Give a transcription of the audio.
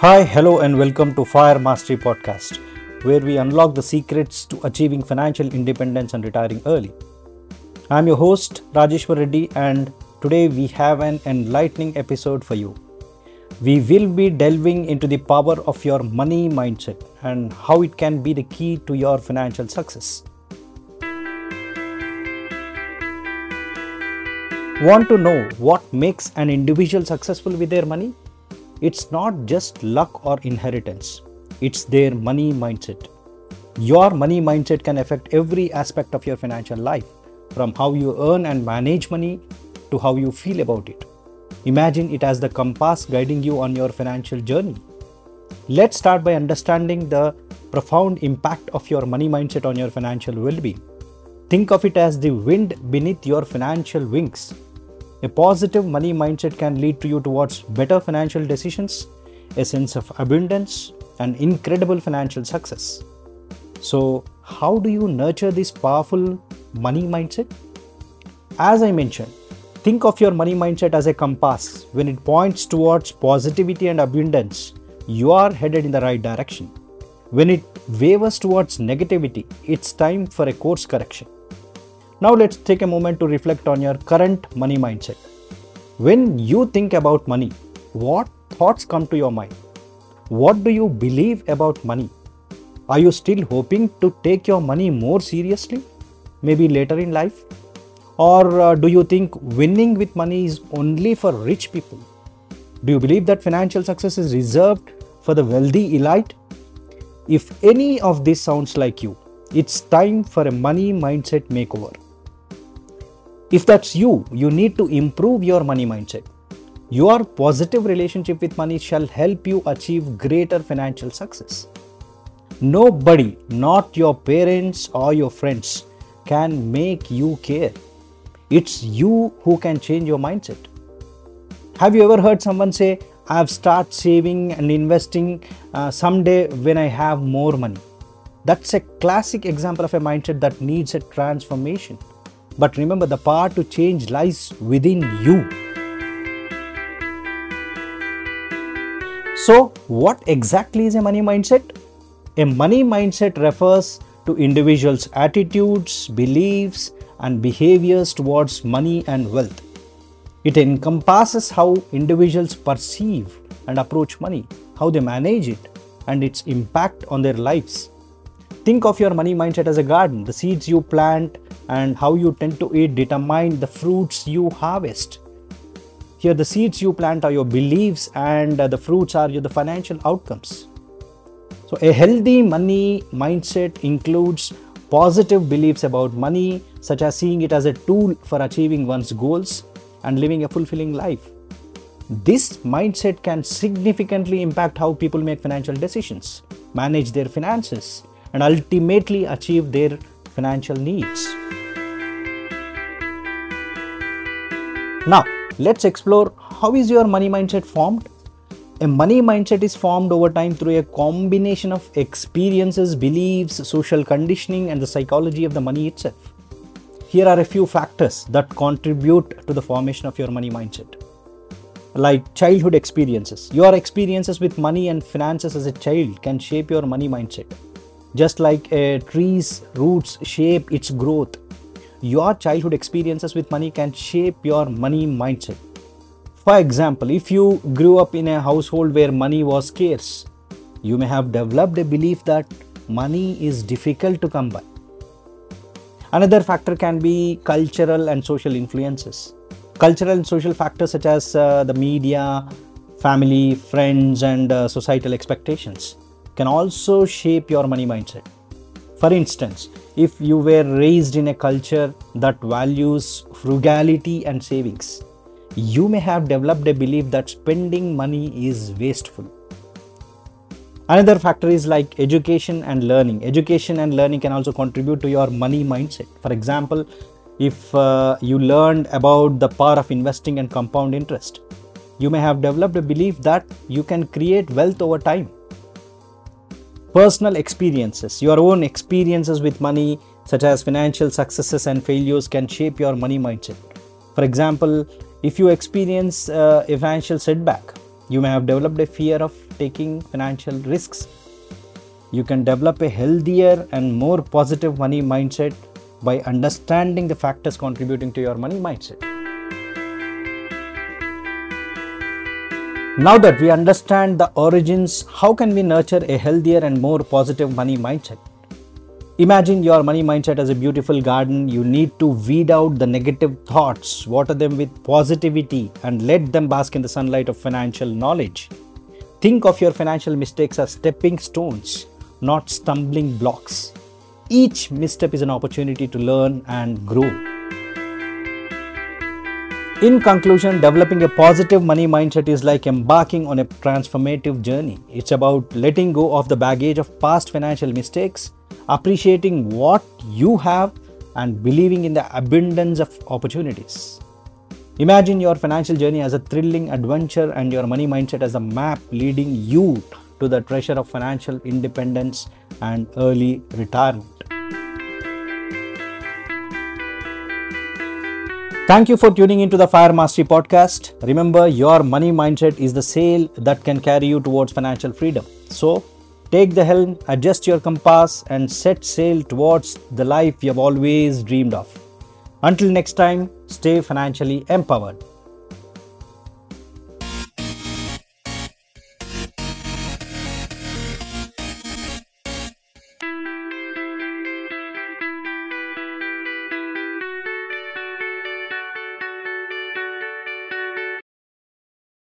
Hi, hello, and welcome to Fire Mastery Podcast, where we unlock the secrets to achieving financial independence and retiring early. I'm your host, Rajeshwar Reddy, and today we have an enlightening episode for you. We will be delving into the power of your money mindset and how it can be the key to your financial success. Want to know what makes an individual successful with their money? It's not just luck or inheritance, it's their money mindset. Your money mindset can affect every aspect of your financial life, from how you earn and manage money to how you feel about it. Imagine it as the compass guiding you on your financial journey. Let's start by understanding the profound impact of your money mindset on your financial well being. Think of it as the wind beneath your financial wings a positive money mindset can lead to you towards better financial decisions, a sense of abundance, and incredible financial success. So, how do you nurture this powerful money mindset? As I mentioned, think of your money mindset as a compass. When it points towards positivity and abundance, you are headed in the right direction. When it wavers towards negativity, it's time for a course correction. Now let's take a moment to reflect on your current money mindset. When you think about money, what thoughts come to your mind? What do you believe about money? Are you still hoping to take your money more seriously? Maybe later in life? Or uh, do you think winning with money is only for rich people? Do you believe that financial success is reserved for the wealthy elite? If any of this sounds like you, it's time for a money mindset makeover. If that's you, you need to improve your money mindset. Your positive relationship with money shall help you achieve greater financial success. Nobody, not your parents or your friends, can make you care. It's you who can change your mindset. Have you ever heard someone say, I've started saving and investing uh, someday when I have more money? That's a classic example of a mindset that needs a transformation. But remember, the power to change lies within you. So, what exactly is a money mindset? A money mindset refers to individuals' attitudes, beliefs, and behaviors towards money and wealth. It encompasses how individuals perceive and approach money, how they manage it, and its impact on their lives. Think of your money mindset as a garden. The seeds you plant and how you tend to eat determine the fruits you harvest. Here, the seeds you plant are your beliefs, and the fruits are the financial outcomes. So, a healthy money mindset includes positive beliefs about money, such as seeing it as a tool for achieving one's goals and living a fulfilling life. This mindset can significantly impact how people make financial decisions, manage their finances, and ultimately achieve their financial needs. Now, let's explore how is your money mindset formed? A money mindset is formed over time through a combination of experiences, beliefs, social conditioning, and the psychology of the money itself. Here are a few factors that contribute to the formation of your money mindset. Like childhood experiences. Your experiences with money and finances as a child can shape your money mindset. Just like a tree's roots shape its growth, your childhood experiences with money can shape your money mindset. For example, if you grew up in a household where money was scarce, you may have developed a belief that money is difficult to come by. Another factor can be cultural and social influences. Cultural and social factors such as uh, the media, family, friends, and uh, societal expectations can also shape your money mindset. For instance, if you were raised in a culture that values frugality and savings, you may have developed a belief that spending money is wasteful. Another factor is like education and learning. Education and learning can also contribute to your money mindset. For example, if uh, you learned about the power of investing and compound interest, you may have developed a belief that you can create wealth over time personal experiences, your own experiences with money, such as financial successes and failures, can shape your money mindset. For example, if you experience uh, a financial setback, You may have developed a fear of taking financial risks. You can develop a healthier and more positive money mindset by understanding the factors contributing to your money mindset. Now that we understand the origins, how can we nurture a healthier and more positive money mindset? Imagine your money mindset as a beautiful garden. You need to weed out the negative thoughts, water them with positivity, and let them bask in the sunlight of financial knowledge. Think of your financial mistakes as stepping stones, not stumbling blocks. Each misstep is an opportunity to learn and grow. In conclusion, developing a positive money mindset is like embarking on a transformative journey. It's about letting go of the baggage of past financial mistakes appreciating what you have and believing in the abundance of opportunities. Imagine your financial journey as a thrilling adventure and your money mindset as a map leading you to the treasure of financial independence and early retirement. Thank you for tuning into the Fire Mastery podcast. Remember, your money mindset is the sail that can carry you towards financial freedom. So, Take the helm, adjust your compass, and set sail towards the life you have always dreamed of. Until next time, stay financially empowered.